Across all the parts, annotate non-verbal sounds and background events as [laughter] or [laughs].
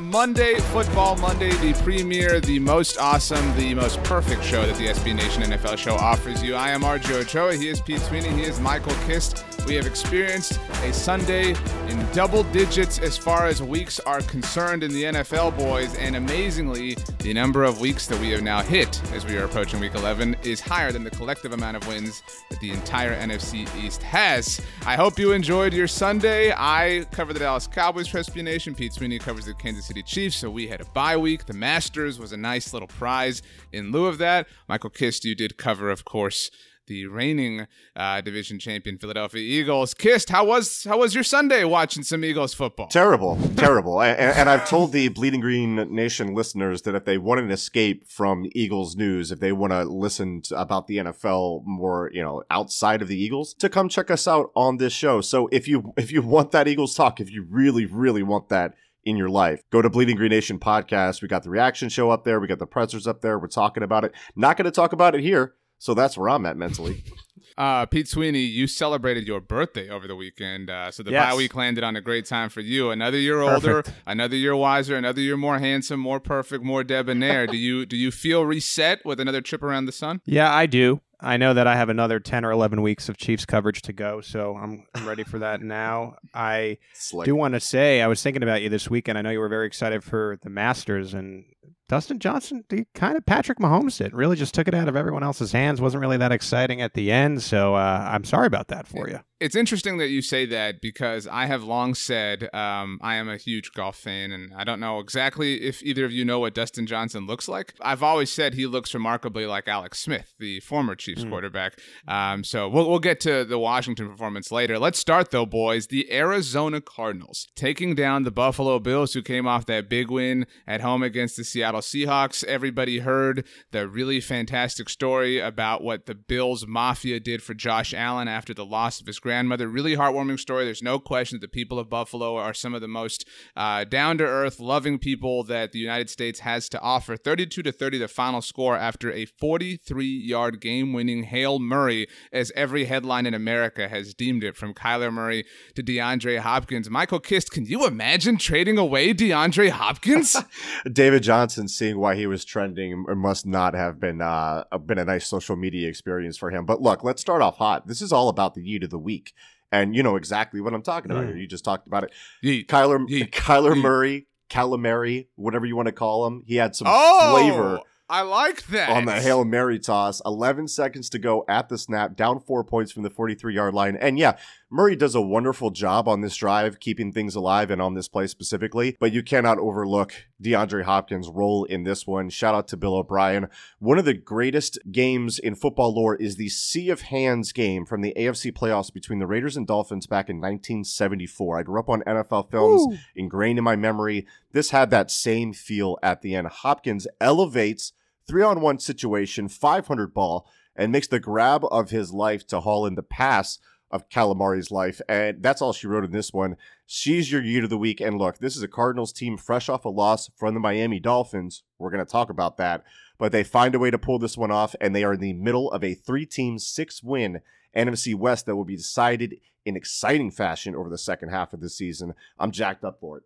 Monday Football Monday, the premier, the most awesome, the most perfect show that the SB Nation NFL show offers you. I am RJ Ochoa. He is Pete Sweeney. He is Michael Kist. We have experienced a Sunday in double digits as far as weeks are concerned in the NFL, boys. And amazingly, the number of weeks that we have now hit as we are approaching week 11 is higher than the collective amount of wins that the entire NFC East has. I hope you enjoyed your Sunday. I cover the Dallas Cowboys for SB Nation. Pete Sweeney covers the Kansas City Chiefs. So we had a bye week. The Masters was a nice little prize in lieu of that. Michael Kist, you did cover, of course, the reigning uh, division champion Philadelphia Eagles. Kist, how was how was your Sunday watching some Eagles football? Terrible, terrible. and, and, I've told the Bleeding Green Nation listeners that if they want an escape from Eagles news, if they want to listen to, about the NFL more, you know, outside of the Eagles, to come check us out on this show. So if you if you want that Eagles talk, if you really really want that in your life. Go to Bleeding Green Nation podcast. We got the reaction show up there. We got the pressers up there. We're talking about it. Not going to talk about it here so that's where I'm at mentally. [laughs] Uh, Pete Sweeney, you celebrated your birthday over the weekend, uh, so the Yes. bye week landed on a great time for you. Another year Perfect. older, another year wiser, another year more handsome, more perfect, more debonair. do you do you feel reset with another trip around the sun? Yeah, I do. I know that I have another 10 or 11 weeks of Chiefs coverage to go, so I'm I'm ready for that now. I Slick. do want to say I was thinking about you this weekend. I know you were very excited for the Masters and Dustin Johnson, he kind of Patrick Mahomes did. Really just took it out of everyone else's hands. Wasn't really that exciting at the end, so uh, I'm sorry about that for you. It's interesting that you say that because I have long said um, I am a huge golf fan, and I don't know exactly if either of you know what Dustin Johnson looks like. I've always said he looks remarkably like Alex Smith, the former Chiefs quarterback. Um, so we'll, we'll get to the Washington performance later. Let's start though, boys. The Arizona Cardinals taking down the Buffalo Bills, who came off that big win at home against the Seattle Seahawks. Everybody heard the really fantastic story about what the Bills Mafia did for Josh Allen after the loss of his grandmother. Really heartwarming story. There's no question that the people of Buffalo are some of the most uh, down to earth, loving people that the United States has to offer. 32 to 30, the final score after a 43 yard game winning Hail Murray, as every headline in America has deemed it, from Kyler Murray to DeAndre Hopkins. Michael Kist, can you imagine trading away DeAndre Hopkins? [laughs] David Johnson seeing why he was trending must not have been uh, been a nice social media experience for him. But look, let's start off hot. This is all about the yeet of the week, and you know exactly what I'm talking about Mm. here. You just talked about it. Yeet. Kyler Yeet. Kyler Yeet. Murray, calamari, whatever you want to call him. He had some Oh, flavor I like that. on the Hail Mary toss. 11 seconds to go at the snap, down four points from the 43 yard line. And yeah, Murray does a wonderful job on this drive, keeping things alive and on this play specifically. But you cannot overlook DeAndre Hopkins' role in this one. Shout out to Bill O'Brien. One of the greatest games in football lore is the Sea of Hands game from the AFC playoffs between the Raiders and Dolphins back in 1974. I grew up on NFL films, ingrained in my memory. This had that same feel at the end. Hopkins elevates three on one situation, 500 ball, and makes the grab of his life to haul in the pass of Calamari's life. And that's all she wrote in this one. She's your yeet of the week. And look, this is a Cardinals team fresh off a loss from the Miami Dolphins. We're going to talk about that. But they find a way to pull this one off, and they are in the middle of a three team, six win NFC West that will be decided in exciting fashion over the second half of the season. I'm jacked up for it.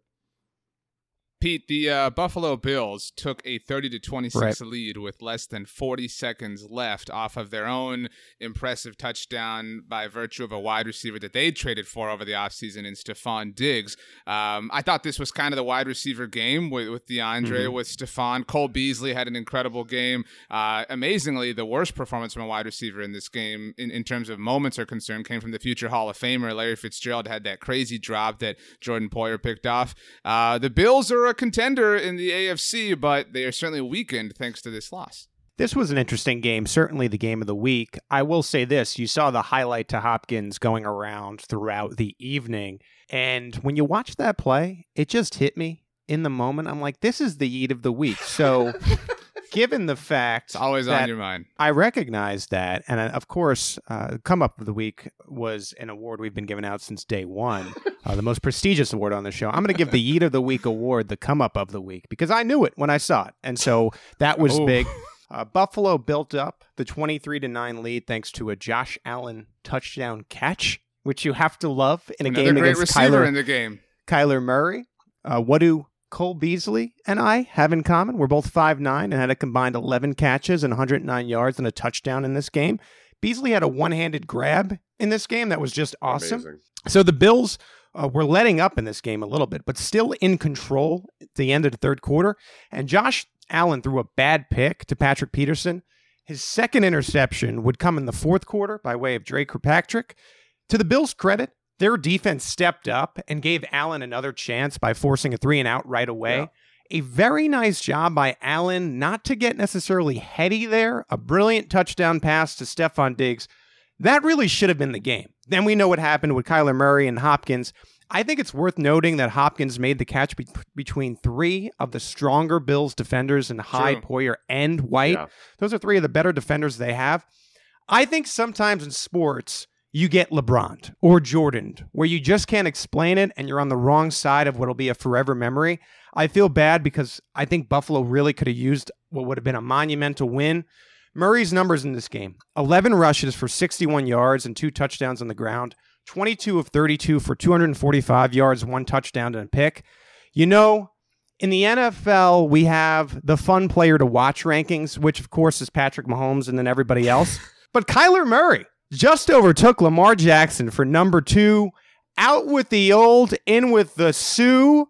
Pete, the uh, Buffalo Bills took a 30 to 26 Right. lead with less than 40 seconds left off of their own impressive touchdown by virtue of a wide receiver that they traded for over the offseason in Stefon Diggs. Um, I thought this was kind of the wide receiver game with, with DeAndre, Mhm. with Stefon. Cole Beasley had an incredible game. Uh, amazingly, the worst performance from a wide receiver in this game, in, in terms of moments are concerned, came from the future Hall of Famer. Larry Fitzgerald had that crazy drop that Jordan Poyer picked off. Uh, the Bills are a contender in the AFC, but they are certainly weakened thanks to this loss. This was an interesting game, certainly the game of the week. I will say this you saw the highlight to Hopkins going around throughout the evening. And when you watch that play, it just hit me in the moment. I'm like, this is the yeet of the week. So, [laughs] given the fact It's always on your mind. I recognize that, and uh, of course, uh, come up of the week was an award we've been giving out since day one, [laughs] uh, the most prestigious award on the show. I'm going to give the Yeet of the Week award the come up of the week because I knew it when I saw it, and so that was Oh. big. [laughs] Uh, Buffalo built up the 23 to nine lead thanks to a Josh Allen touchdown catch, which you have to love in a Another game great against receiver Kyler in the game. Kyler Murray. Uh, what do Cole Beasley and I have in common? We're both 5'9 and had a combined 11 catches and 109 yards and a touchdown in this game. Beasley had a one handed grab in this game that was just awesome. Amazing. So the Bills uh, were letting up in this game a little bit, but still in control at the end of the third quarter. And Josh Allen threw a bad pick to Patrick Peterson. His second interception would come in the fourth quarter by way of Dre Kirkpatrick. To the Bills' credit, their defense stepped up and gave Allen another chance by forcing a three and out right away. Yeah. A very nice job by Allen not to get necessarily heady there. A brilliant touchdown pass to Stefon Diggs. That really should have been the game. Then we know what happened with Kyler Murray and Hopkins. I think it's worth noting that Hopkins made the catch be- between three of the stronger Bills defenders in Hyde, True. Poyer, and White. Yeah. Those are three of the better defenders they have. I think sometimes in sports, you get LeBron or Jordan, where you just can't explain it and you're on the wrong side of what'll be a forever memory. I feel bad because I think Buffalo really could have used what would have been a monumental win. Murray's numbers in this game 11 rushes for 61 yards and two touchdowns on the ground, 22 of 32 for 245 yards, one touchdown and a pick. You know, in the NFL, we have the fun player to watch rankings, which of course is Patrick Mahomes and then everybody else. [laughs] but Kyler Murray just overtook Lamar Jackson for number two. Out with the old, in with the Sue.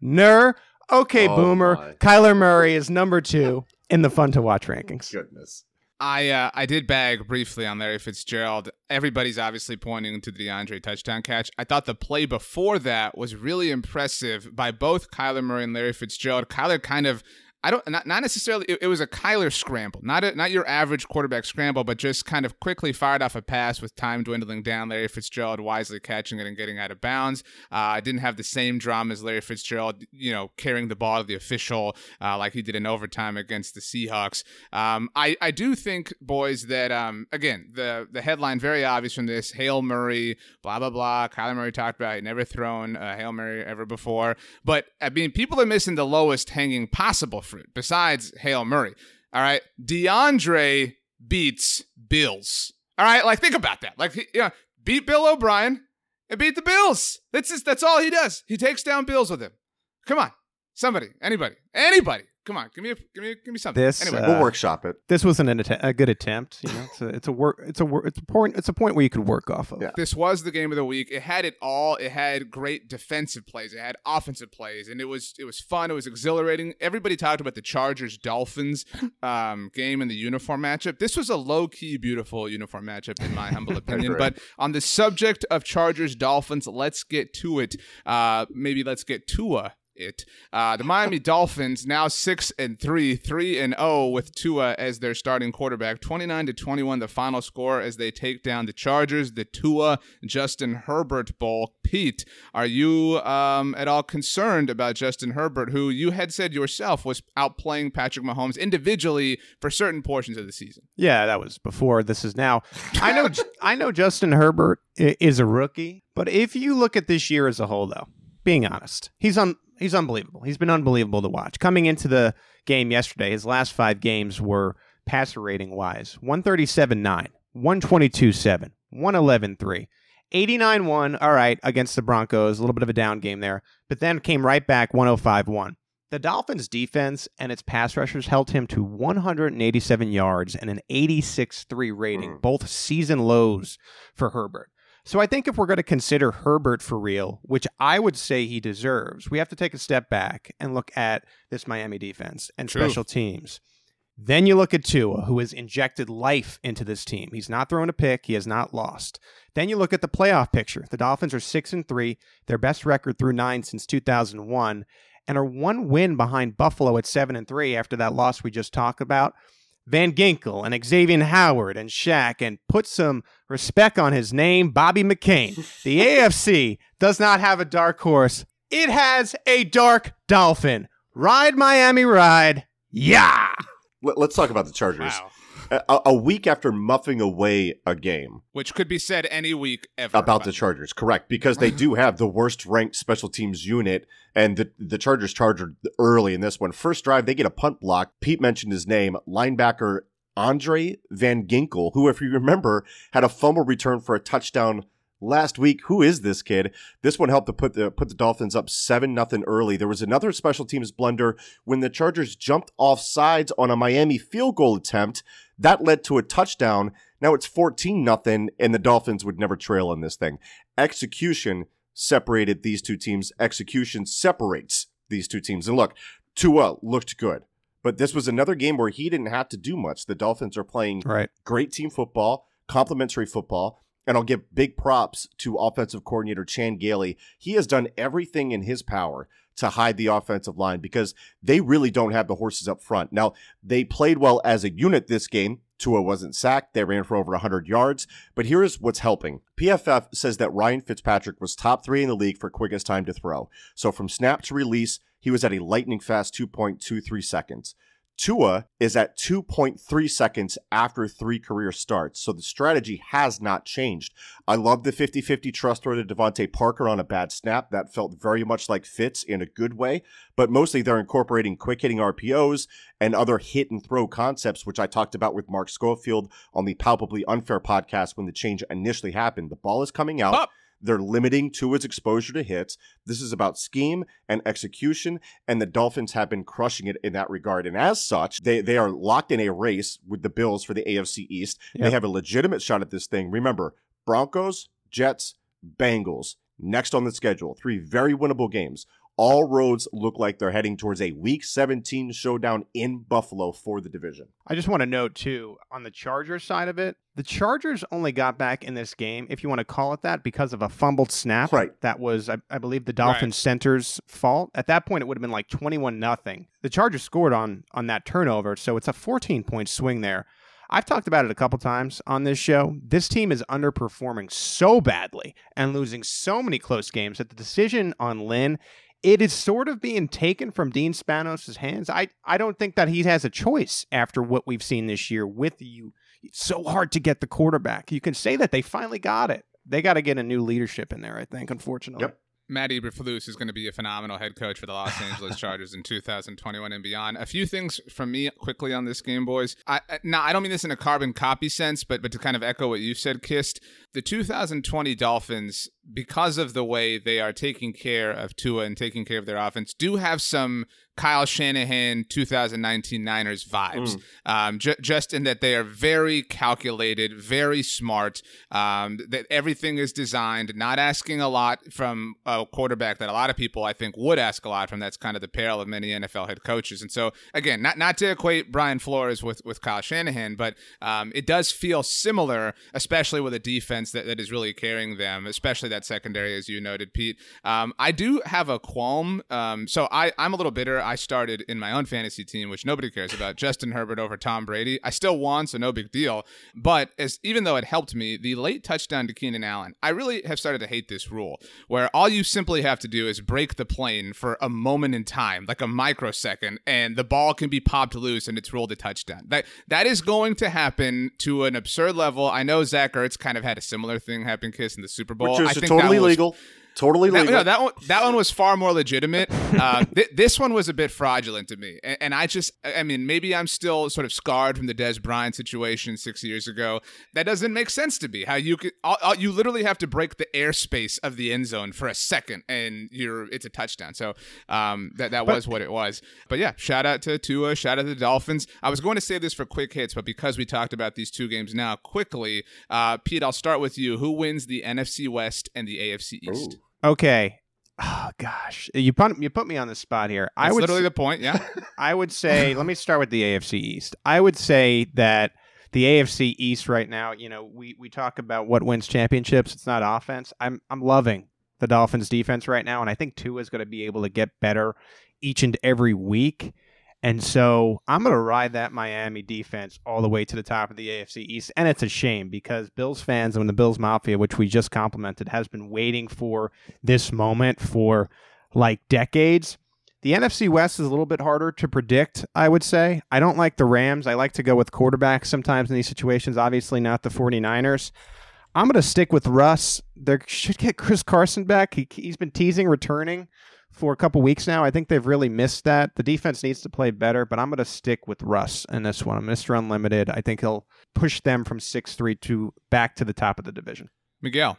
Ner. Okay, Oh, boomer. my. Kyler Murray is number two in the fun to watch rankings. Goodness. I uh, I did bag briefly on Larry Fitzgerald. Everybody's obviously pointing to the DeAndre touchdown catch. I thought the play before that was really impressive by both Kyler Murray and Larry Fitzgerald. Kyler kind of I don't not, not necessarily it, it was a Kyler scramble, not a, not your average quarterback scramble, but just kind of quickly fired off a pass with time dwindling down. Larry Fitzgerald wisely catching it and getting out of bounds. Uh, I didn't have the same drama as Larry Fitzgerald, you know, carrying the ball to the official uh, like he did in overtime against the Seahawks. Um, I I do think, boys, that um, again the the headline very obvious from this: Hail Murray, blah blah blah. Kyler Murray talked about he never thrown a Hail Murray ever before, but I mean people are missing the lowest hanging possible fruit besides Hail Murray. All right, DeAndre beats Bills. All right, like think about that. Like know, beat Bill O'Brien and beat the Bills. That's just that's all he does. He takes down Bills with him. Come on, somebody, anybody, anybody. Come on, give me a, give me give me something. This, anyway, uh, We'll workshop it. This wasn't an att- a good attempt. You know, it's a it's a work it's a wor- it's a point it's a point where you could work off of. Yeah. this was the game of the week. It had it all. It had great defensive plays. It had offensive plays, and it was it was fun. It was exhilarating. Everybody talked about the Chargers Dolphins [laughs] um, game and the uniform matchup. This was a low key beautiful uniform matchup in my humble [laughs] opinion. But on the subject of Chargers Dolphins, let's get to it. Uh, maybe let's get Tua. It uh, the Miami [laughs] Dolphins now six and three, three and zero with Tua as their starting quarterback. Twenty nine to twenty one, the final score as they take down the Chargers. The Tua Justin Herbert Bowl. Pete, are you um, at all concerned about Justin Herbert, who you had said yourself was outplaying Patrick Mahomes individually for certain portions of the season? Yeah, that was before. This is now. I know. [laughs] I know Justin Herbert is a rookie, but if you look at this year as a whole, though, being honest, he's un, he's unbelievable. He's been unbelievable to watch. Coming into the game yesterday, his last five games were passer rating wise 137 9, 122 7, 111 3, 89 1, all right, against the Broncos, a little bit of a down game there, but then came right back 105 1. The Dolphins' defense and its pass rushers held him to 187 yards and an 86 3 rating, Mm. both season lows for Herbert. So I think if we're going to consider Herbert for real, which I would say he deserves, we have to take a step back and look at this Miami defense and True. special teams. Then you look at Tua, who has injected life into this team. He's not thrown a pick. He has not lost. Then you look at the playoff picture. The Dolphins are six and three, their best record through nine since 2001, and are one win behind Buffalo at seven and three after that loss we just talked about. Van Ginkel and Xavier Howard and Shaq, and put some respect on his name, Bobby McCain. The [laughs] AFC does not have a dark horse. It has a dark dolphin. Ride Miami, ride. Yeah. Let, us talk about the Chargers. Wow. A, a week after muffing away a game Which could be said any week ever. about the Chargers, correct? Because they do have the worst ranked special teams unit, and the the Chargers charged early in this one. First drive, they get a punt block. Pete mentioned his name, linebacker Andrew Van Ginkel, who, if you remember, had a fumble return for a touchdown last week. Who is this kid? This one helped to put the put the Dolphins up seven nothing early. There was another special teams blunder when the Chargers jumped off sides on a Miami field goal attempt. That led to a touchdown. Now it's 14 nothing, and the Dolphins would never trail in this thing. Execution separated these two teams. Execution separates these two teams. And look, Tua looked good. But this was another game where he didn't have to do much. The Dolphins are playing Right. great team football, complementary football, and I'll give big props to offensive coordinator Chan Gailey. He has done everything in his power to hide the offensive line because they really don't have the horses up front. Now, they played well as a unit this game. Tua wasn't sacked. They ran for over 100 yards. But here's what's helping. PFF says that Ryan Fitzpatrick was top three in the league for quickest time to throw. So from snap to release, he was at a lightning fast 2.23 seconds. Tua is at 2.3 seconds after three career starts, so the strategy has not changed. I love the 50 50 trustworthy DeVante Parker on a bad snap. That felt very much like Fitz in a good way, but mostly they're incorporating quick hitting RPOs and other hit and throw concepts, which I talked about with Mark Schofield on the Palpably Unfair podcast when the change initially happened. The ball is coming out. They're limiting Tua's exposure to hits. This is about scheme and execution, and the Dolphins have been crushing it in that regard. And as such, they, they are locked in a race with the Bills for the AFC East. They have a legitimate shot at this thing. Remember, Broncos, Jets, Bengals, next on the schedule. Three very winnable games. All roads look like they're heading towards a Week 17 showdown in Buffalo for the division. I just want to note too on the Chargers side of it, the Chargers only got back in this game, if you want to call it that, because of a fumbled snap. Right. That was, I, I believe, the Dolphins center's fault. At that point, it would have been like twenty-one nothing. The Chargers scored on on that turnover, so it's a fourteen point swing there. I've talked about it a couple times on this show. This team is underperforming so badly and losing so many close games that the decision on Lynn it is sort of being taken from Dean Spanos' hands. I, I don't think that he has a choice after what we've seen this year with you. It's so hard to get the quarterback. You can say that they finally got it. They got to get a new leadership in there, I think, unfortunately. Yep. Matt Eberflus is going to be a phenomenal head coach for the Los Angeles [laughs] Chargers in 2021 and beyond. A few things from me quickly on this game, boys. I, I- now, I don't mean this in a carbon copy sense, but but to kind of echo what you said, Kist. The 2020 Dolphins, because of the way they are taking care of Tua and taking care of their offense, do have some Kyle Shanahan 2019 Niners vibes. Um, ju- just in that they are very calculated, very smart. Um, that everything is designed, not asking a lot from a quarterback that a lot of people I think would ask a lot from. That's kind of the peril of many NFL head coaches. And so again, not not to equate Brian Flores with with Kyle Shanahan, but um, it does feel similar, especially with a defense that, that is really carrying them, especially that secondary, as you noted, Pete. Um, I do have a qualm. Um, so I I'm a little bitter. I started in my own fantasy team, which nobody cares about, Justin Herbert over Tom Brady. I still won, so no big deal. But as even though it helped me, the late touchdown to Keenan Allen, I really have started to hate this rule, where all you simply have to do is break the plane for a moment in time, like a microsecond, and the ball can be popped loose and it's ruled a touchdown. That that is going to happen to an absurd level. I know Zach Ertz kind of had a similar thing happen, Kist in the Super Bowl. Which I is totally that was- legal. Totally That, no, that one that one was far more legitimate. Uh, [laughs] th- this one was a bit fraudulent to me, and, and I just, I mean, maybe I'm still sort of scarred from the Dez Bryant situation six years ago. That doesn't make sense to me. How you could, all, all- you literally have to break the airspace of the end zone for a second, and you're it's a touchdown. So um, that that But- was what it was. But yeah, shout out to Tua, shout out to the Dolphins. I was going to say this for quick hits, but because we talked about these two games now, quickly, uh, Pete, I'll start with you. Who wins the NFC West and the AFC East? Ooh. Okay. Oh gosh, you put you put me on the spot here. I That's would literally s- the point. Yeah. [laughs] I would say let me start with the AFC East. I would say that the AFC East right now, you know, we we talk about what wins championships. It's not offense. I'm I'm loving the Dolphins defense right now, and I think Tua is going to be able to get better each and every week. And so I'm going to ride that Miami defense all the way to the top of the AFC East. And it's a shame because Bills fans and the Bills Mafia, which we just complimented, has been waiting for this moment for like decades. The NFC West is a little bit harder to predict, I would say. I don't like the Rams. I like to go with quarterbacks sometimes in these situations, obviously not the 49ers. I'm going to stick with Russ. They should get Chris Carson back. He, he's been teasing returning for a couple weeks now. I think they've really missed that. The defense needs to play better, but I'm going to stick with Russ in this one. Mr. Unlimited. I think he'll push them from 6-3 to back to the top of the division. Miguel.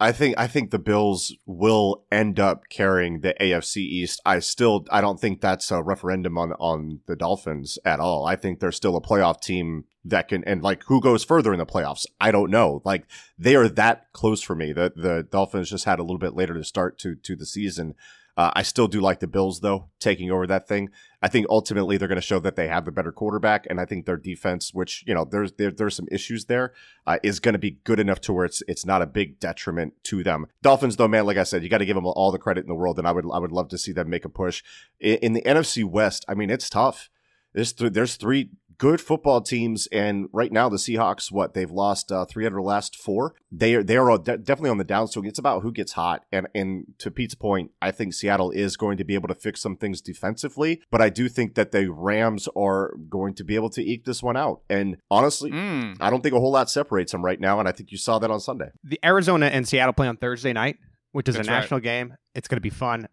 I think I think the Bills will end up carrying the AFC East. I still I don't think that's a referendum on on the Dolphins at all. I think they're still a playoff team that can and like who goes further in the playoffs. I don't know. Like they are that close for me. The the Dolphins just had a little bit later to start to to the season. Uh, I still do like the Bills though taking over that thing. I think ultimately they're going to show that they have the better quarterback, and I think their defense, which you know there's there, there's some issues there, uh, is going to be good enough to where it's it's not a big detriment to them. Dolphins, though, man, like I said, you got to give them all the credit in the world, and I would I would love to see them make a push in, in the NFC West. I mean, it's tough. There's th- there's three good football teams, and right now the Seahawks, what they've lost uh, three out of their last four. They are they are de- definitely on the downswing. It's about who gets hot, and and to Pete's point, I think Seattle is going to be able to fix some things defensively, but I do think that the Rams are going to be able to eke this one out. And honestly, Mm. I don't think a whole lot separates them right now, and I think you saw that on Sunday. the Arizona and Seattle play on Thursday night, which is That's a right. national game. It's going to be fun.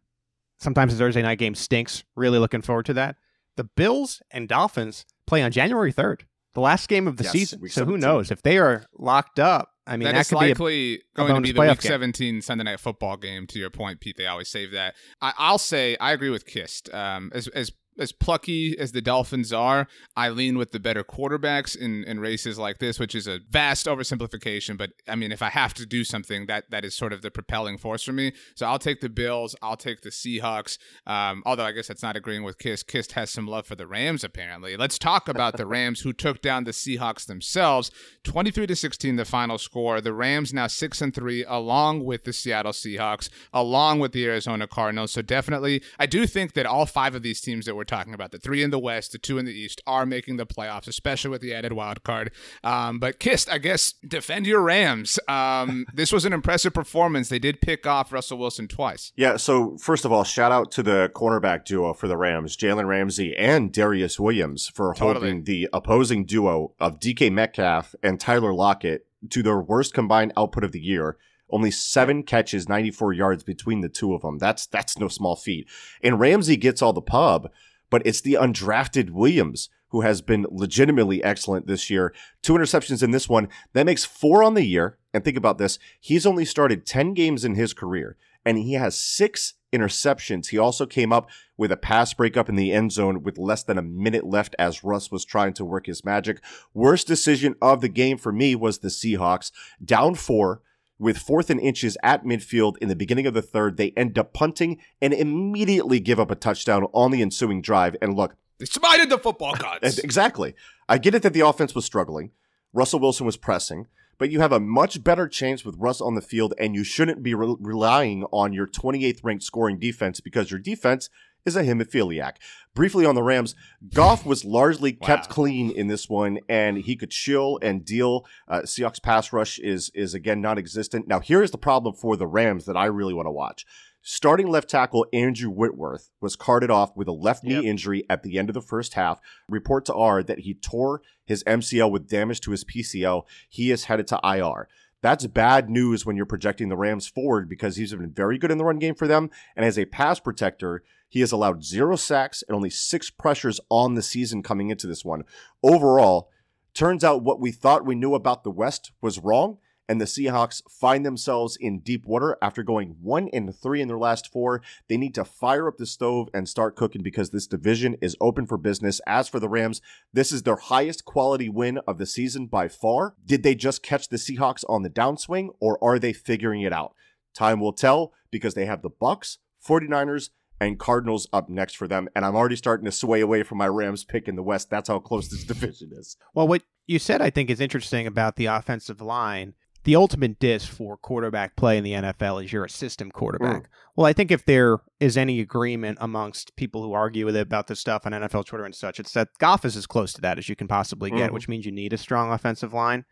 Sometimes the Thursday night game stinks. Really looking forward to that. The Bills and Dolphins play on January 3rd, the last game of the Yes, season. week So who knows if they are locked up? I mean, that that, is could be a, likely going to be the playoff Week game. 17 Sunday Night Football game. To your point, Pete, they always save that. I, I'll say I agree with Kist. Um, as as as plucky as the Dolphins are, I lean with the better quarterbacks in, in races like this, which is a vast oversimplification. But I mean, if I have to do something, that that is sort of the propelling force for me. So I'll take the Bills. I'll take the Seahawks. Um, although I guess that's not agreeing with Kist. Kist has some love for the Rams, apparently. Let's talk about the Rams, who took down the Seahawks themselves, twenty-three to sixteen, the final score. The Rams now six and three, along with the Seattle Seahawks, along with the Arizona Cardinals. So definitely, I do think that all five of these teams that we're talking about, the three in the West, the two in the East, are making the playoffs, especially with the added wild card. Um, but Kist, I guess, defend your Rams. Um, [laughs] this was an impressive performance. They did pick off Russell Wilson twice. Yeah, so first of all, shout out to the cornerback duo for the Rams, Jalen Ramsey and Darious Williams, for Totally. holding the opposing duo of DK Metcalf and Tyler Lockett to their worst combined output of the year. Only seven catches, 94 yards between the two of them. That's that's no small feat. And Ramsey gets all the pub, but it's the undrafted Williams who has been legitimately excellent this year. Two interceptions in this one. That makes four on the year. And think about this. He's only started 10 games in his career and he has six interceptions. He also came up with a pass breakup in the end zone with less than a minute left as Russ was trying to work his magic. Worst decision of the game for me was the Seahawks. Down four with fourth and inches at midfield in the beginning of the third. They end up punting and immediately give up a touchdown on the ensuing drive. And look, They smited the football gods. [laughs] Exactly. I get it that the offense was struggling. Russell Wilson was pressing, but you have a much better chance with Russ on the field, and you shouldn't be re- relying on your 28th ranked scoring defense because your defense is a hemophiliac. Briefly on the Rams, Goff was largely kept clean in this one, and he could chill and deal. Uh, Seahawks pass rush is is again non-existent. Now here is the problem for the Rams that I really want to watch. Starting left tackle Andrew Whitworth was carted off with a left knee Yep. injury at the end of the first half. Reports are that he tore his MCL with damage to his PCL. He is headed to IR. That's bad news when you're projecting the Rams forward because he's been very good in the run game for them. And as a pass protector, he has allowed zero sacks and only six pressures on the season coming into this one. Overall, turns out what we thought we knew about the West was wrong and the Seahawks find themselves in deep water after going one and three in their last four. They need to fire up the stove and start cooking because this division is open for business. As for the Rams, this is their highest quality win of the season by far. Did they just catch the Seahawks on the downswing or are they figuring it out? Time will tell because they have the Bucs, 49ers, and Cardinals up next for them. And I'm already starting to sway away from my Rams pick in the West. That's how close this [laughs] division is. Well, what you said, I think, is interesting about the offensive line the ultimate diss for quarterback play in the NFL is you're a system quarterback. Mm. Well, I think if there is any agreement amongst people who argue with it about this stuff on NFL Twitter and such, it's that Goff is as close to that as you can possibly get, mm-hmm. which means you need a strong offensive line.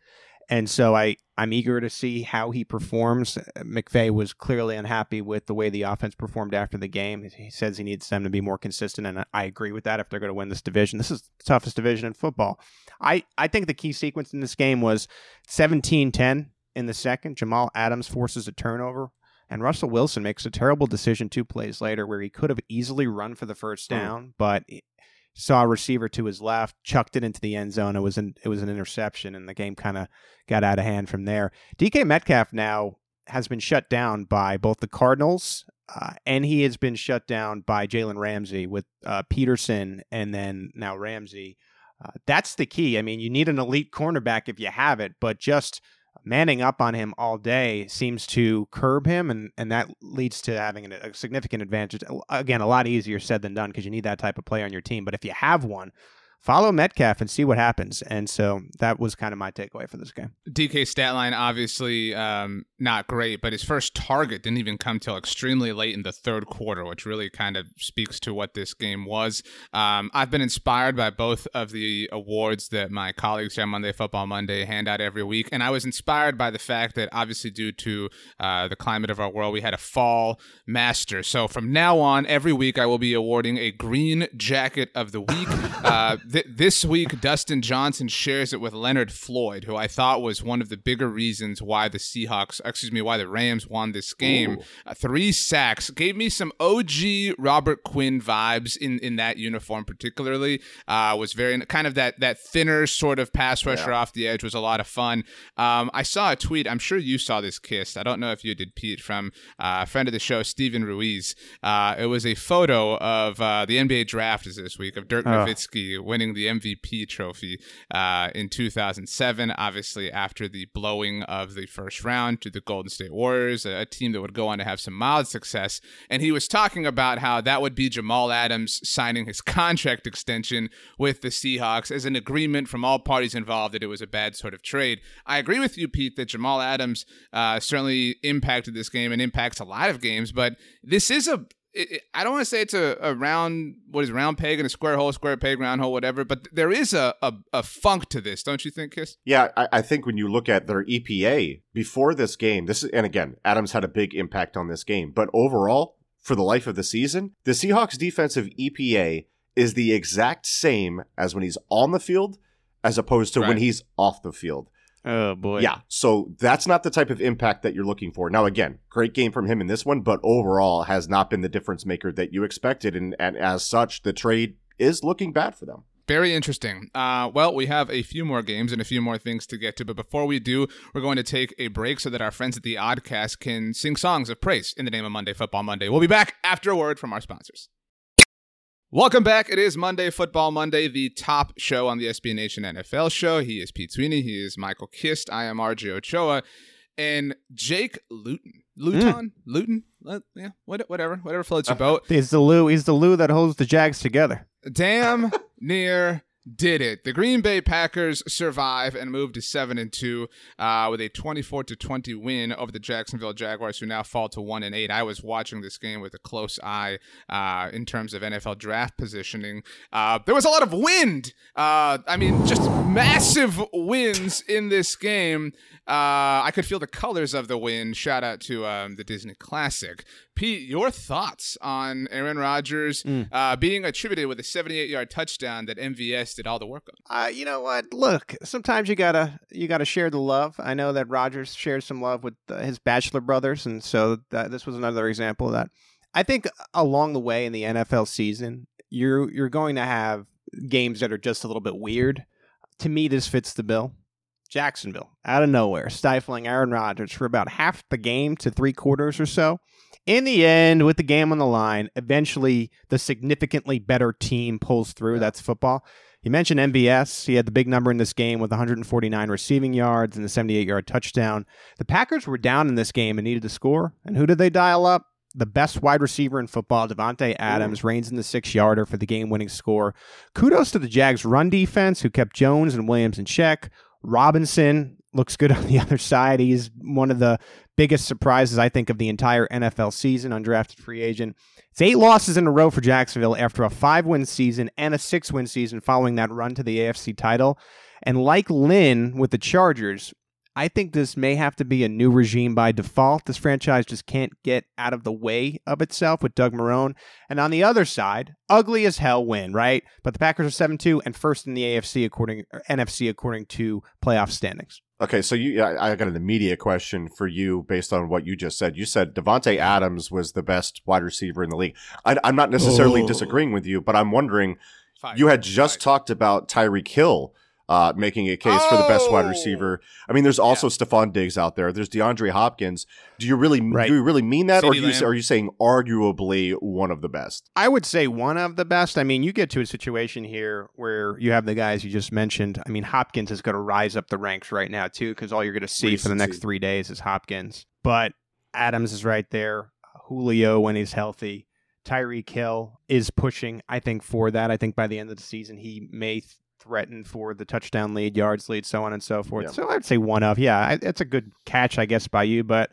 And so I, I'm eager to see how he performs. McVay was clearly unhappy with the way the offense performed after the game. He says he needs them to be more consistent, and I agree with that if they're going to win this division. This is the toughest division in football. I, I think the key sequence in this game was 17 10 in the second, Jamal Adams forces a turnover, and Russell Wilson makes a terrible decision two plays later where he could have easily run for the first hmm. down, mm. but saw a receiver to his left, chucked it into the end zone. It was an it was an interception, and the game kind of got out of hand from there. DK Metcalf now has been shut down by both the Cardinals uh, and he has been shut down by Jalen Ramsey with uh, Peterson and then now Ramsey. Uh, that's the key. I mean, you need an elite cornerback if you have it, but just manning up on him all day seems to curb him, and, and that leads to having a, significant advantage. Again, a lot easier said than done because you need that type of player on your team. But if you have one, follow Metcalf and see what happens. And so that was kind of my takeaway for this game. DK stat line obviously um, not great, but his first target didn't even come till extremely late in the third quarter, which really kind of speaks to what this game was. Um, I've been inspired by both of the awards that my colleagues here on Monday Football Monday hand out every week, and I was inspired by the fact that obviously due to uh, the climate of our world, we had a fall master. So from now on, every week I will be awarding a green jacket of the week. [laughs] Uh, th- this week, Dustin Johnson shares it with Leonard Floyd, who I thought was one of the bigger reasons why the Seahawks, excuse me, why the Rams won this game. Uh, three sacks gave me some OG Robert Quinn vibes in in that uniform, particularly. Uh, was very kind of that that thinner sort of pass rusher yeah. off the edge was a lot of fun. Um, I saw a tweet. I'm sure you saw this, Kist. I don't know if you did, Pete, from uh, a friend of the show, Stephen Ruiz. Uh, it was a photo of uh, the NBA draft is this week of Dirk. Nowitzki winning winning the MVP trophy uh, in 2007, obviously after the blowing of the first round to the Golden State Warriors, a, team that would go on to have some mild success. And he was talking about how that would be Jamal Adams signing his [laughs] contract extension with the Seahawks as an agreement from all parties involved that it was a bad sort of trade. I agree with you, Pete, that Jamal Adams uh, certainly impacted this game and impacts a lot of games, but this is a it, it, I don't want to say it's a, a round, what is round peg and a square hole, square peg, round hole, whatever, but there is a, a, a funk to this, don't you think, Kist? Yeah, I, I, think when you look at their EPA before this game, this is, and again, Adams had a big impact on this game, but overall, for the life of the season, the Seahawks defensive EPA is the exact same as when he's on the field as opposed to right. when he's off the field. Oh boy. Yeah. So that's not the type of impact that you're looking for. Now again, great game from him in this one, but overall has not been the difference maker that you expected and, and as such the trade is looking bad for them. Very interesting. Uh, well, we have a few more games and a few more things to get to, but before we do, we're going to take a break so that our friends at the Oddcast can sing songs of praise in the name of Monday Football Monday. We'll be back after a word from our sponsors. Welcome back. It is Monday Football Monday, the top show on the SB Nation NFL show. He is Pete Sweeney. He is Michael Kist. I am RJ Ochoa. And Jake Luton. Luton? Mm. Luton? Uh, yeah, whatever. Whatever floats your boat. He's the Lou. He's the Lou that holds the Jags together. Damn near did it. The Green Bay Packers survive and move to seven and two uh, with a twenty-four to twenty win over the Jacksonville Jaguars, who now fall to one and eight. I was watching this game with a close eye uh, in terms of NFL draft positioning. Uh, there was a lot of wind. Uh, I mean, just massive winds in this game. Uh, I could feel the colors of the wind. Shout out to um, the Disney Classic. Pete, your thoughts on Aaron Rodgers mm. uh, being attributed with a 78 yard touchdown that MVS did all the work on. Uh, you know what? Look, sometimes you gotta you gotta share the love. I know that Rodgers shared some love with uh, his bachelor brothers, and so that, this was another example of that. I think along the way in the NFL season, you're you're going to have games that are just a little bit weird. To me, this fits the bill. Jacksonville, out of nowhere, stifling Aaron Rodgers for about half the game to three quarters or so. In the end, with the game on the line, eventually the significantly better team pulls through. Yeah. That's football. You mentioned MVS. He had the big number in this game with 149 receiving yards and the 78 yard touchdown. The Packers were down in this game and needed to score. And who did they dial up? The best wide receiver in football, Davante Adams, reins in the six yarder for the game winning score. Kudos to the Jags' run defense, who kept Jones and Williams in check. Robinson looks good [laughs] on the other side. He's one of the biggest surprises, I think, of the entire NFL season, undrafted free agent. It's eight losses in a row for Jacksonville after a five win season and a six win season following that run to the AFC title. And like Lynn with the Chargers, I think this may have to be a new regime by default. This franchise just can't get out of the way of itself with Doug Marrone. And on the other side, ugly as hell win, right? But the Packers are 7 2 and first in the AFC according NFC according to playoff standings. Okay, so you, I got an immediate question for you based on what you just said. You said Davante mm-hmm. Adams was the best wide receiver in the league. I, am not necessarily oh. disagreeing with you, but I'm wondering. Five. You had just Five. talked about Tyreek Hill uh, making a case oh! for the best wide oh! receiver. I mean, there's also yeah. Stefon Diggs out there. There's DeAndre Hopkins. Do you really right. do you really mean that, or you, are you saying arguably one of the best? I would say one of the best. I mean, you get to a situation here where you have the guys you just mentioned. I mean, Hopkins is going to rise up the ranks right now too, because all you're going to see Recency. for the next three days is Hopkins. But Adams is right there. Julio when he's healthy. Tyreek Hill is pushing, I think, for that. I think by the end of the season, he may threatened for the touchdown lead, yards lead, so on and so forth. So I'd say one of, yeah, it's a good catch, I guess, by you. But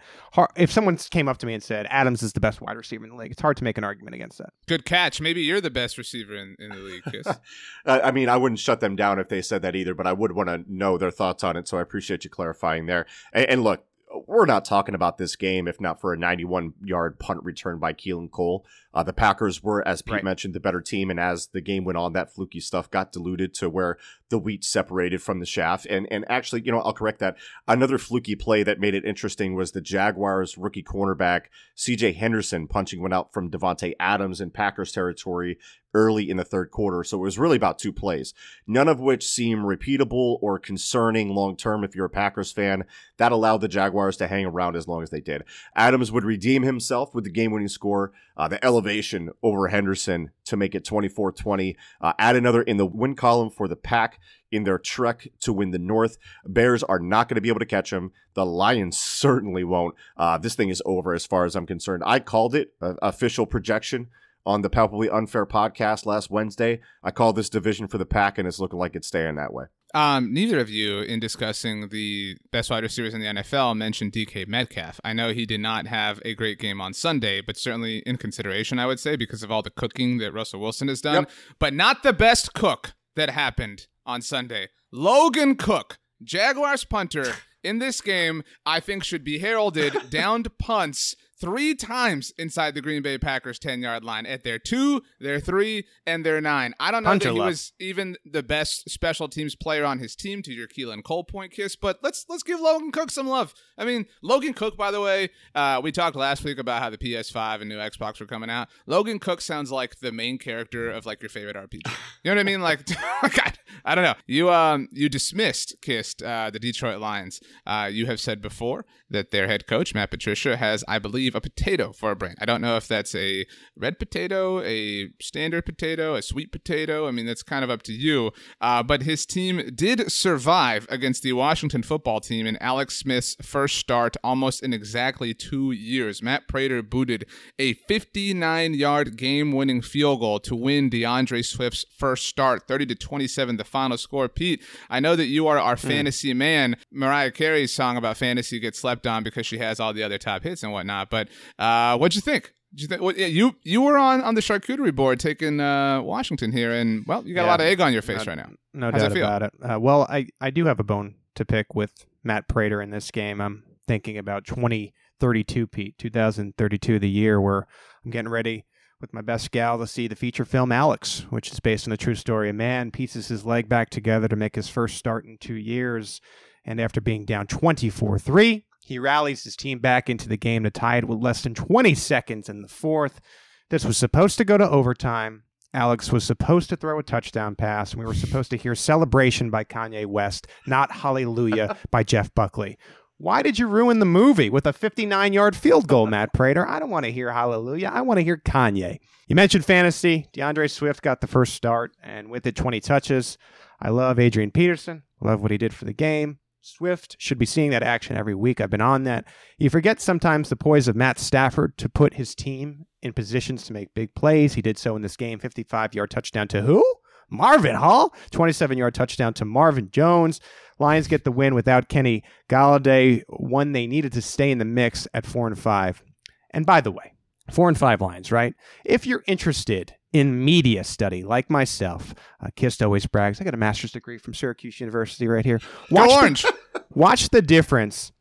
if someone came up to me and said Adams is the best wide receiver in the league, it's hard to make an argument against that. Good catch. Maybe you're the best receiver in, in the league, [laughs] I mean, I wouldn't shut them down if they said that either, but I would want to know their thoughts on it. So I appreciate you clarifying there. and, and look, we're not talking about this game if not for a 91 yard punt return by Keelan Cole. Uh, the Packers were, as Pete right. mentioned, the better team, and as the game went on, that fluky stuff got diluted to where the wheat separated from the chaff. And and actually, you know, I'll correct that. Another fluky play that made it interesting was the Jaguars rookie cornerback C.J. Henderson punching one out from Davante Adams in Packers territory early in the third quarter. So it was really about two plays, none of which seem repeatable or concerning long term if you're a Packers fan. That allowed the Jaguars to hang around as long as they did. Adams would redeem himself with the game winning score, uh, the elevation over Henderson to make it 24 20. Uh, add another in the win column for the Pack in their trek to win the North. Bears are not going to be able to catch them. The Lions certainly won't. Uh, this thing is over as far as I'm concerned. I called it uh, official projection on the Palpably Unfair podcast last Wednesday. I called this division for the pack, and it's looking like it's staying that way. Um, neither of you, in discussing the best wide receivers in the NFL, mentioned DK Metcalf. I know he did not have a great game on Sunday, but certainly in consideration, I would say, because of all the cooking that Russell Wilson has done. Yep. But not the best cook that happened on Sunday. Logan Cooke, Jaguars punter, [laughs] in this game, I think should be heralded downed punts three times inside the Green Bay Packers 10 yard line at their two, their three, and their nine. I don't know Hunter that he was even the best special teams player on his team to your Keelan Cole point Kist, but let's let's give Logan Cooke some love. I mean, Logan Cooke, by the way, uh, we talked last week about how the PS5 and new Xbox were coming out. Logan Cooke sounds like the main character of like your favorite RPG. [laughs] You know what I mean? Like, [laughs] God, I don't know. You um you dismissed Kist uh, the Detroit Lions. Uh, you have said before that their head coach Matt Patricia has, I believe a potato for a brain. I don't know if that's a red potato, a standard potato, a sweet potato. I mean, that's kind of up to you. Uh, but his team did survive against the Washington football team in Alex Smith's first start almost in exactly two years. Matt Prater booted a 59 yard game winning field goal to win D'Andre Swift's first start, 30 to 27, the final score. Pete, I know that you are our mm. fantasy man. Mariah Carey's song about fantasy gets slept on because she has all the other top hits and whatnot. But but uh, what'd you think? Did you think well, yeah, you you were on on the charcuterie board taking uh, Washington here, and well, you got yeah, a lot of egg on your face right now. No How's doubt it about it. Uh, well, I I do have a bone to pick with Matt Prater in this game. I'm thinking about 2032, Pete, 2032, the year where I'm getting ready with my best gal to see the feature film Alex, which is based on the true story. A man pieces his leg back together to make his first start in two years. And after being down 24 3, he rallies his team back into the game to tie it with less than 20 seconds in the fourth. This was supposed to go to overtime. Alex was supposed to throw a touchdown pass, and we were supposed to hear celebration by Kanye West, not hallelujah [laughs] by Jeff Buckley. Why did you ruin the movie with a 59 yard field goal, Matt Prater? I don't want to hear hallelujah. I want to hear Kanye. You mentioned fantasy. D'Andre Swift got the first start, and with it, 20 touches. I love Adrian Peterson. love what he did for the game. Swift should be seeing that action every week. I've been on that. You forget sometimes the poise of Matt Stafford to put his team in positions to make big plays. He did so in this game 55 yard touchdown to who? Marvin Hall, 27 yard touchdown to Marvin Jones. Lions get the win without Kenny Golladay, one they needed to stay in the mix at four and five. And by the way, four and five Lions, right? If you're interested in media study, like myself, uh, Kist always brags. I got a master's degree from Syracuse University right here. Watch Go Orange. The, [laughs] watch the difference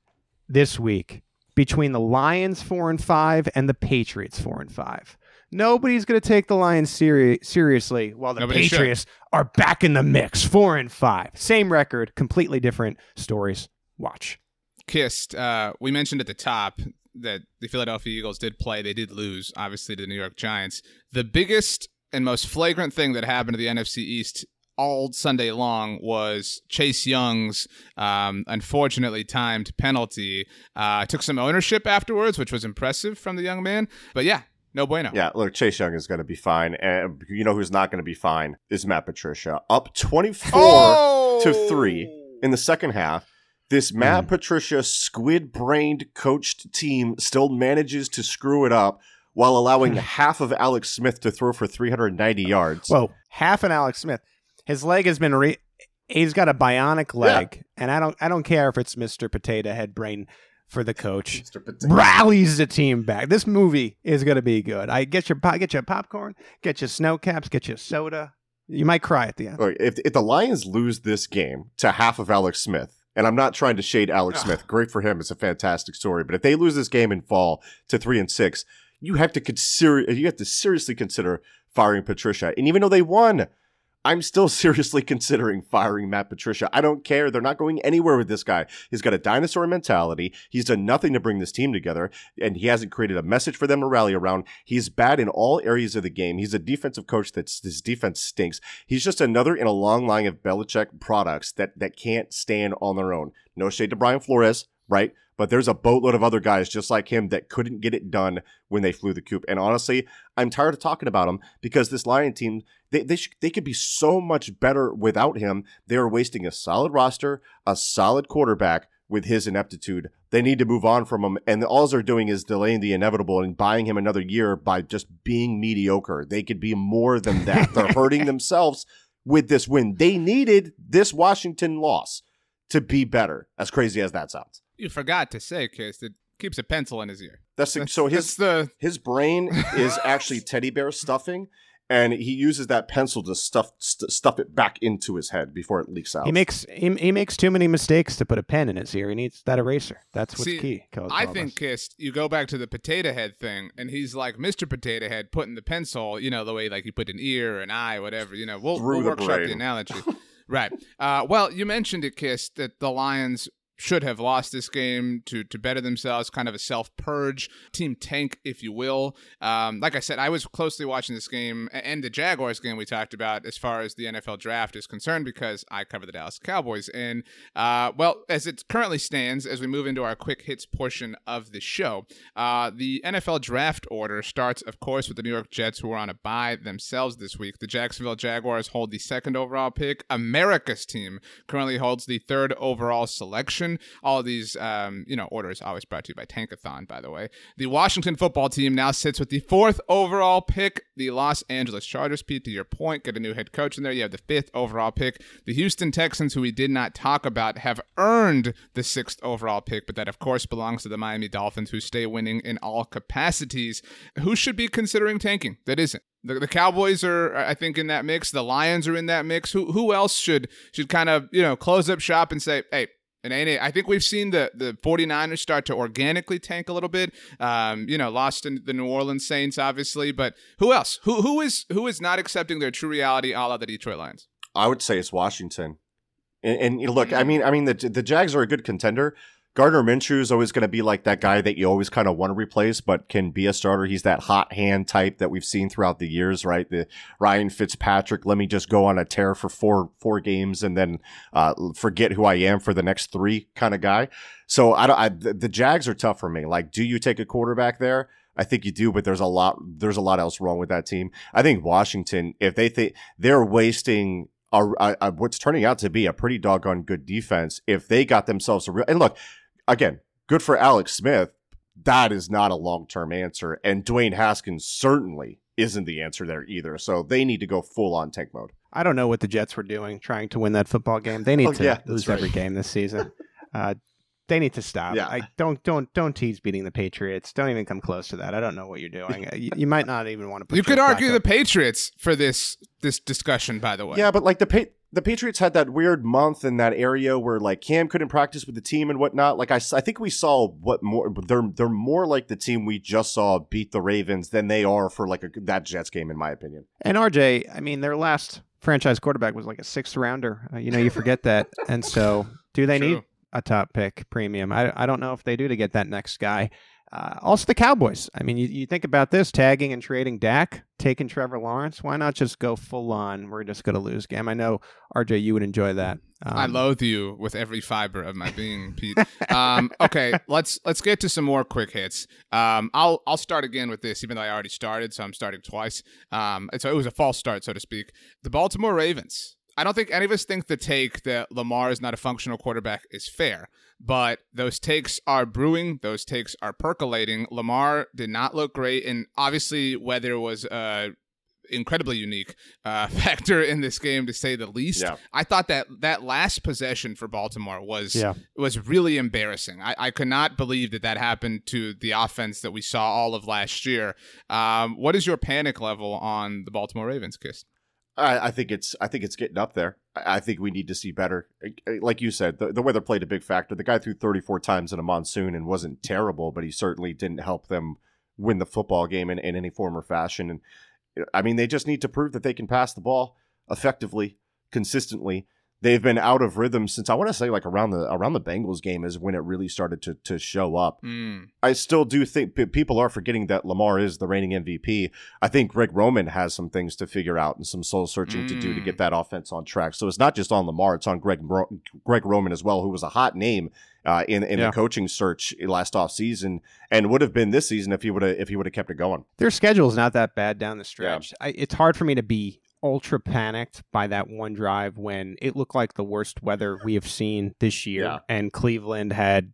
this week between the Lions four and five and the Patriots four and five. Nobody's going to take the Lions seri- seriously while the Nobody Patriots should. are back in the mix, four and five. Same record, completely different stories. Watch. Kist, uh, we mentioned at the top that the Philadelphia Eagles did play. They did lose, obviously, to the New York Giants. The biggest and most flagrant thing that happened to the NFC East all Sunday long was Chase Young's um, unfortunately timed penalty. Uh, took some ownership afterwards, which was impressive from the young man. But yeah, no bueno. Yeah, look, Chase Young is going to be fine. And you know who's not going to be fine is Matt Patricia. Up 24 oh! to 3 in the second half. This Matt mm. Patricia squid brained coached team still manages to screw it up while allowing [laughs] half of Alex Smith to throw for 390 yards. Whoa, half an Alex Smith. His leg has been re- he's got a bionic leg, yeah. and I don't I don't care if it's Mr. Potato Head Brain for the coach. Mr. Potato Rallies the team back. This movie is going to be good. I get your get your popcorn, get your snow caps, get your soda. You might cry at the end. If if the Lions lose this game to half of Alex Smith, and I'm not trying to shade Alex ah. Smith, great for him. It's a fantastic story. But if they lose this game and fall to three and six, you have to consider you have to seriously consider firing Patricia. And even though they won, I'm still [laughs] seriously considering firing Matt Patricia. I don't care. They're not going anywhere with this guy. He's got a dinosaur mentality. He's done nothing to bring this team together, and he hasn't created a message for them to rally around. He's bad in all areas of the game. He's a defensive coach that's his defense stinks. He's just another in a long line of Belichick products that that can't stand on their own. No shade to Brian Flores, right? But there's a boatload of other guys just like him that couldn't get it done when they flew the coop. And honestly, I'm tired of talking about him because this Lion team, they they, sh- they could be so much better without him. They are wasting a solid roster, a solid quarterback with his ineptitude. They need to move on from him. And all they're doing is delaying the inevitable and buying him another year by just being mediocre. They could be more than that. they're [laughs] hurting themselves with this win. They needed this Washington loss to be better, as crazy as that sounds. You forgot to say, Kist, it keeps a pencil in his ear. That's, the, that's so his that's the his brain is [laughs] actually teddy bear stuffing, and he uses that pencil to stuff st- stuff it back into his head before it leaks out. He makes he, he makes too many mistakes to put a pen in his ear. He needs that eraser. That's what's See, key. I think Kist, you go back to the potato head thing, and he's like Mr. Potato Head putting the pencil, you know, the way like you put an ear, an eye, whatever. You know, we'll, we'll workshop brain. the analogy. [laughs] right. Uh, well, you mentioned it, Kist, that the Lions should have lost this game to to better themselves, kind of a self purge, team tank, if you will. Um, like I said, I was closely watching this game and the Jaguars game we talked about as far as the NFL draft is concerned because I cover the Dallas Cowboys. And uh, well, as it currently stands, as we move into our quick hits portion of the show, uh, the NFL draft order starts, of course, with the New York Jets, who are on a bye themselves this week. The Jacksonville Jaguars hold the second overall pick. America's team currently holds the third overall selection. All these, um, you know, orders always brought to you by Tankathon, by the way. The Washington football team now sits with the fourth overall pick. The Los Angeles Chargers, Pete, to your point, get a new head coach in there. You have the fifth overall pick. The Houston Texans, who we did not talk about, have earned the sixth overall pick, but that, of course, belongs to the Miami Dolphins, who stay winning in all capacities. Who should be considering tanking? That isn't. The, the Cowboys are, I think, in that mix. The Lions are in that mix. Who who else should should kind of you know close up shop and say, hey, It ain't it. I think we've seen the the 49ers start to organically tank a little bit. Um, you know, lost in the New Orleans Saints, obviously, but who else? Who who is who is not accepting their true reality, a la the Detroit Lions? I would say it's Washington. And, and look, I mean, I mean, the the Jags are a good contender. Gardner Minshew is always going to be like that guy that you always kind of want to replace, but can be a starter. He's that hot hand type that we've seen throughout the years, right? The Ryan Fitzpatrick. Let me just go on a tear for four four games and then uh, forget who I am for the next three kind of guy. So I don't. I, the, Jags are tough for me. Like, do you take a quarterback there? I think you do, but there's a lot. There's a lot else wrong with that team. I think Washington, if they think they're wasting a, what's turning out to be a pretty doggone good defense, if they got themselves a real and look again, good for Alex Smith. That is not a long term answer. And Dwayne Haskins certainly isn't the answer there either. So they need to go full on tank mode. I don't know what the Jets were doing trying to win that football game. They need Oh, to yeah, lose right. every game this season. [laughs] Uh, they need to stop. Yeah. I don't don't don't tease beating the Patriots. Don't even come close to that. I don't know what you're doing. Uh, you, you might not even want to. Put You could Joe argue the Patriots for this this discussion, by the way. Yeah, but like the pa- the Patriots had that weird month in that area where like Cam couldn't practice with the team and whatnot. Like I, I think we saw what more they're they're more like the team we just saw beat the Ravens than they are for like a, that Jets game in my opinion. And RJ, I mean, their last franchise quarterback was like a sixth rounder. Uh, you know, you forget that. And so, do they True. need a top pick premium? I, I don't know if they do to get that next guy. Uh, also, the Cowboys. I mean, you, you think about this tagging and trading Dak, taking Trevor Lawrence. Why not just go full on? We're just going to lose game. I know, RJ, you would enjoy that. Um, I loathe you with every fiber of my being, Pete. um, [laughs] okay, let's let's get to some more quick hits. Um, I'll I'll start again with this, even though I already started, so I'm starting twice. Um, so it was a false start, so to speak. The Baltimore Ravens. I don't think any of us think the take that Lamar is not a functional quarterback is fair, but those takes are brewing. Those takes are percolating. Lamar did not look great, and obviously weather was uh, incredibly unique uh, [laughs] factor in this game, to say the least. Yeah. I thought that that last possession for Baltimore was Yeah. was really embarrassing. I, I could not believe that that happened to the offense that we saw all of last year. Um, what is your panic level on the Baltimore Ravens, Kist? I, I think it's I think it's getting up there. I, I think we need to see better. Eh, like you said, the, the weather played a big factor. The guy threw 34 times in a monsoon and wasn't terrible, but he certainly didn't help them win the football game in, in any form or fashion. And eh, I mean, they just need to prove that they can pass the ball effectively, consistently. They've been out of rhythm since I want to say like around the around the Bengals game is when it really started to to show up. Mm. I still do think p- people are forgetting that Lamar is the reigning MVP. I think Greg Roman has some things to figure out and some soul searching to do to Mm. get that offense on track. So it's not just on Lamar; it's on Greg Ro- Greg Roman as well, who was a hot name uh, in in Yeah. the coaching search last offseason and would have been this season if he would have if he would have kept it going. Their schedule is not that bad down the stretch. I, it's hard for me to be ultra panicked by that one drive when it looked like the worst weather we have seen this year, Yeah. and Cleveland had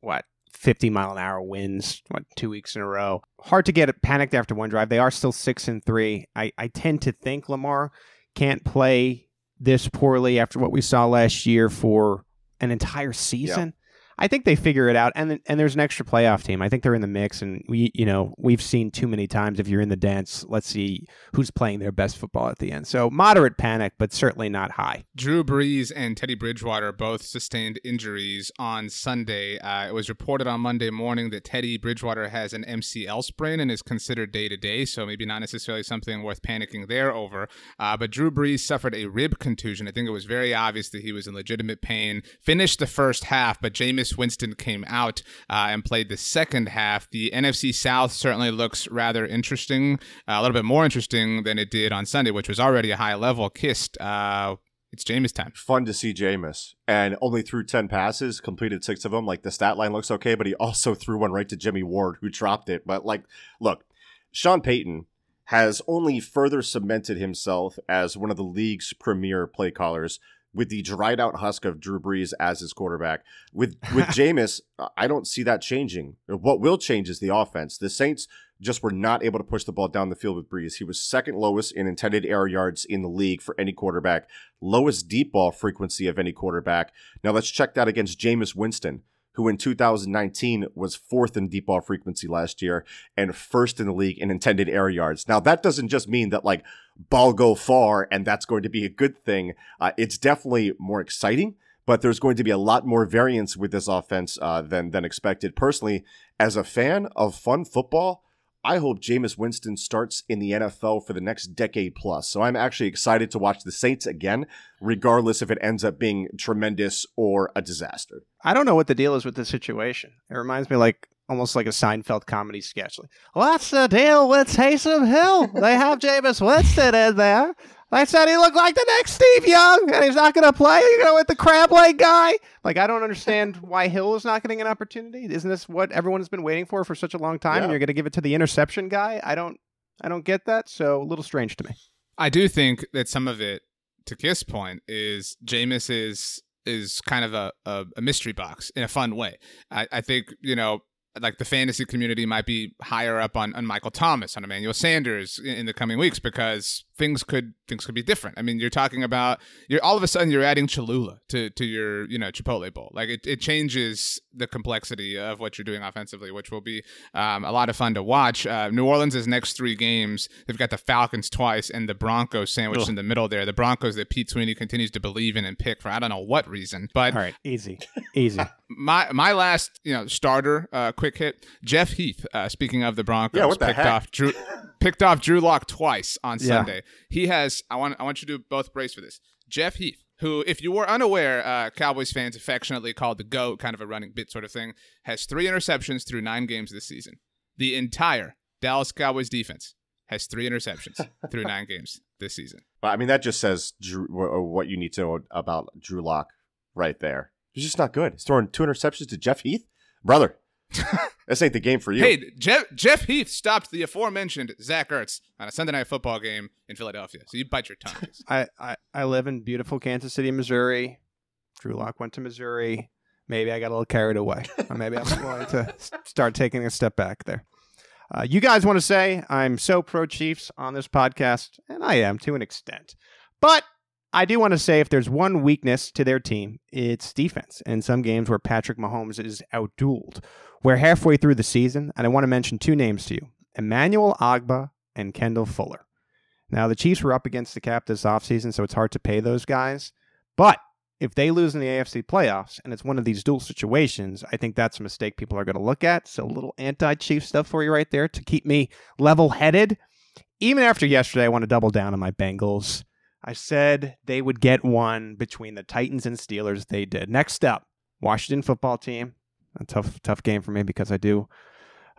what 50 mile an hour winds what two weeks in a row. Hard to get panicked after one drive. They are still six and three. I, I tend to think Lamar can't play this poorly after what we saw last year for an entire season. I think they figure it out, and and there's an extra playoff team. I think they're in the mix, and we you know we've seen too many times. If you're in the dance, let's see who's playing their best football at the end. So moderate panic, but certainly not high. Drew Brees and Teddy Bridgewater both sustained injuries on Sunday. Uh, it was reported on Monday morning that Teddy Bridgewater has an MCL sprain and is considered day to day, so maybe not necessarily something worth panicking there over. Uh, but Drew Brees suffered a rib contusion. I think it was very obvious that he was in legitimate pain. Finished the first half, but Jameis Winston came out uh, and played the second half. The NFC South certainly looks rather interesting, uh, a little bit more interesting than it did on Sunday, which was already a high level. Kist. Uh, it's Jameis time. Fun to see Jameis and only threw 10 passes, completed six of them. Like the stat line looks okay, but he also [laughs] threw one right to Jimmy Ward, who dropped it. But like, look, Sean Payton has only further cemented himself as one of the league's premier play callers with the dried out husk of Drew Brees as his quarterback. With with [laughs] Jameis, I don't see that changing. What will change is the offense. The Saints just were not able to push the ball down the field with Brees. He was second lowest in intended air yards in the league for any quarterback, lowest deep ball frequency of any quarterback. Now let's check that against Jameis Winston, who in 2019 was fourth in deep ball frequency last year and first in the league in intended air yards. Now that doesn't just mean that like ball go far and that's going to be a good thing. Uh, it's definitely more exciting. but there's going to be a lot more variance with this offense uh, than than expected. Personally, as a fan of fun football, I hope Jameis Winston starts in the NFL for the next decade plus. So I'm actually excited to watch the Saints again, regardless if it ends up being tremendous or a disaster. I don't know what the deal is with this situation. It reminds me like almost like a Seinfeld comedy sketch. Like, What's the deal with Taysom Hill? they have Jameis Winston in there. I said he looked like the next Steve Young, and he's not going to play. You know, with the crab leg guy. Like, I don't understand [laughs] why Hill is not getting an opportunity. Isn't this what everyone has been waiting for for such a long time? Yeah. And you're going to give it to the interception guy? I don't, I don't get that. So a little strange to me. I do think that some of it, to Kist' point, is Jameis is is kind of a, a, a mystery box in a fun way. I, I think you know like the fantasy community might be higher up on, on Michael Thomas, on Emmanuel Sanders in, in, the coming weeks because things could things could be different. I mean, you're talking about you're all of a sudden you're adding Cholula to, to your you know Chipotle bowl. Like it, it changes the complexity of what you're doing offensively, which will be um, a lot of fun to watch. Uh, New Orleans' next three games, they've got the Falcons twice and the Broncos sandwiched Ugh. in the middle there. The Broncos that Pete Sweeney continues to believe in and pick for I don't know what reason, but All right, easy, easy. [laughs] my my last you know starter uh, quick hit Jeff Heath. Uh, speaking of the Broncos, Yeah, what the picked heck? off Drew picked off Drew Lock twice on Yeah. Sunday. He has. I want I want you to do both brace for this. Jeff Heath, who, if you were unaware, uh, Cowboys fans affectionately called the GOAT, kind of a running bit sort of thing, has three interceptions through nine games this season. The entire Dallas Cowboys defense has three interceptions [laughs] through nine games this season. I mean, that just says Drew, what you need to know about Drew Lock right there. He's just not good. He's throwing two interceptions to Jeff Heath, brother. [laughs] this ain't the game for you. Hey, Jeff Jeff Heath stopped the aforementioned Zach Ertz on a Sunday night football game in Philadelphia. So you bite your tongue. [laughs] I, I, I live in beautiful Kansas City, Missouri. Drew Lock went to Missouri. Maybe I got a little carried away. Or maybe I'm [laughs] going to start taking a step back there. Uh, you guys want to say I'm so pro Chiefs on this podcast, and I am to an extent. But I do want to say if there's one weakness to their team, it's defense. In some games where Patrick Mahomes is outdueled. We're halfway through the season, and I want to mention two names to you Emmanuel Ogbah and Kendall Fuller. Now, the Chiefs were up against the cap this offseason, so it's hard to pay those guys. But if they lose in the AFC playoffs and it's one of these dual situations, I think that's a mistake people are going to look at. So, a little anti Chief stuff for you right there to keep me level headed. Even after yesterday, I want to double down on my Bengals. I said they would get one between the Titans and Steelers. They did. Next up, Washington football team. A tough, tough game for me because I do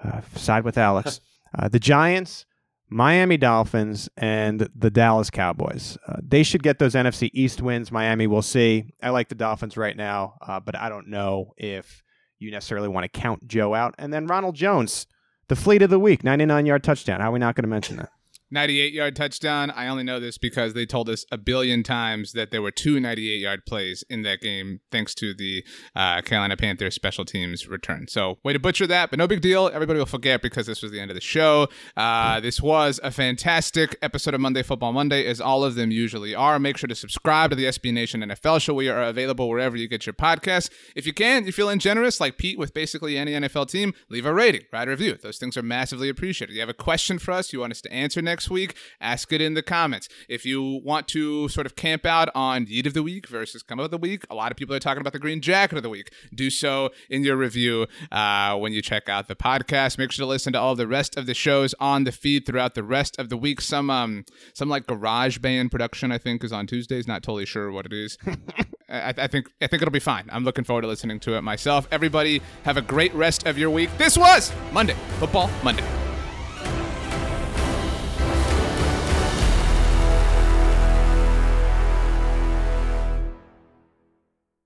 uh, side with Alex. [laughs] Uh, the Giants, Miami Dolphins, and the Dallas Cowboys. Uh, they should get those NFC East wins. Miami, we'll see. I like the Dolphins right now, uh, but I don't know if you necessarily want to count Joe out. And then Ronald Jones, the fleet of the week, 99 yard touchdown. How are we not going to mention that? 98 yard touchdown. I only know this because they told us a billion times that there were two 98 yard plays in that game, thanks to the uh, Carolina Panthers special teams return. So, way to butcher that, but no big deal. Everybody will forget because this was the end of the show. Uh, this was a fantastic episode of Monday Football Monday, as all of them usually are. Make sure to subscribe to the SB Nation NFL show. We are available wherever you get your podcasts. If you can, you're feeling generous, like Pete with basically any NFL team, leave a rating, write a review. Those things are massively appreciated. If You have a question for us, you want us to answer next week, ask it in the comments. If you want to sort of camp out on Yeet of the Week versus Come of the Week, a lot of people are talking about the Green Jacket of the Week. Do so in your review uh, when you check out the podcast. Make sure to listen to all the rest of the shows on the feed throughout the rest of the week. Some um some like garage band production I think is on Tuesdays. Not totally sure what it is. [laughs] I, I think I think it'll be fine. I'm looking forward to listening to it myself. Everybody have a great rest of your week. This was Monday Football Monday.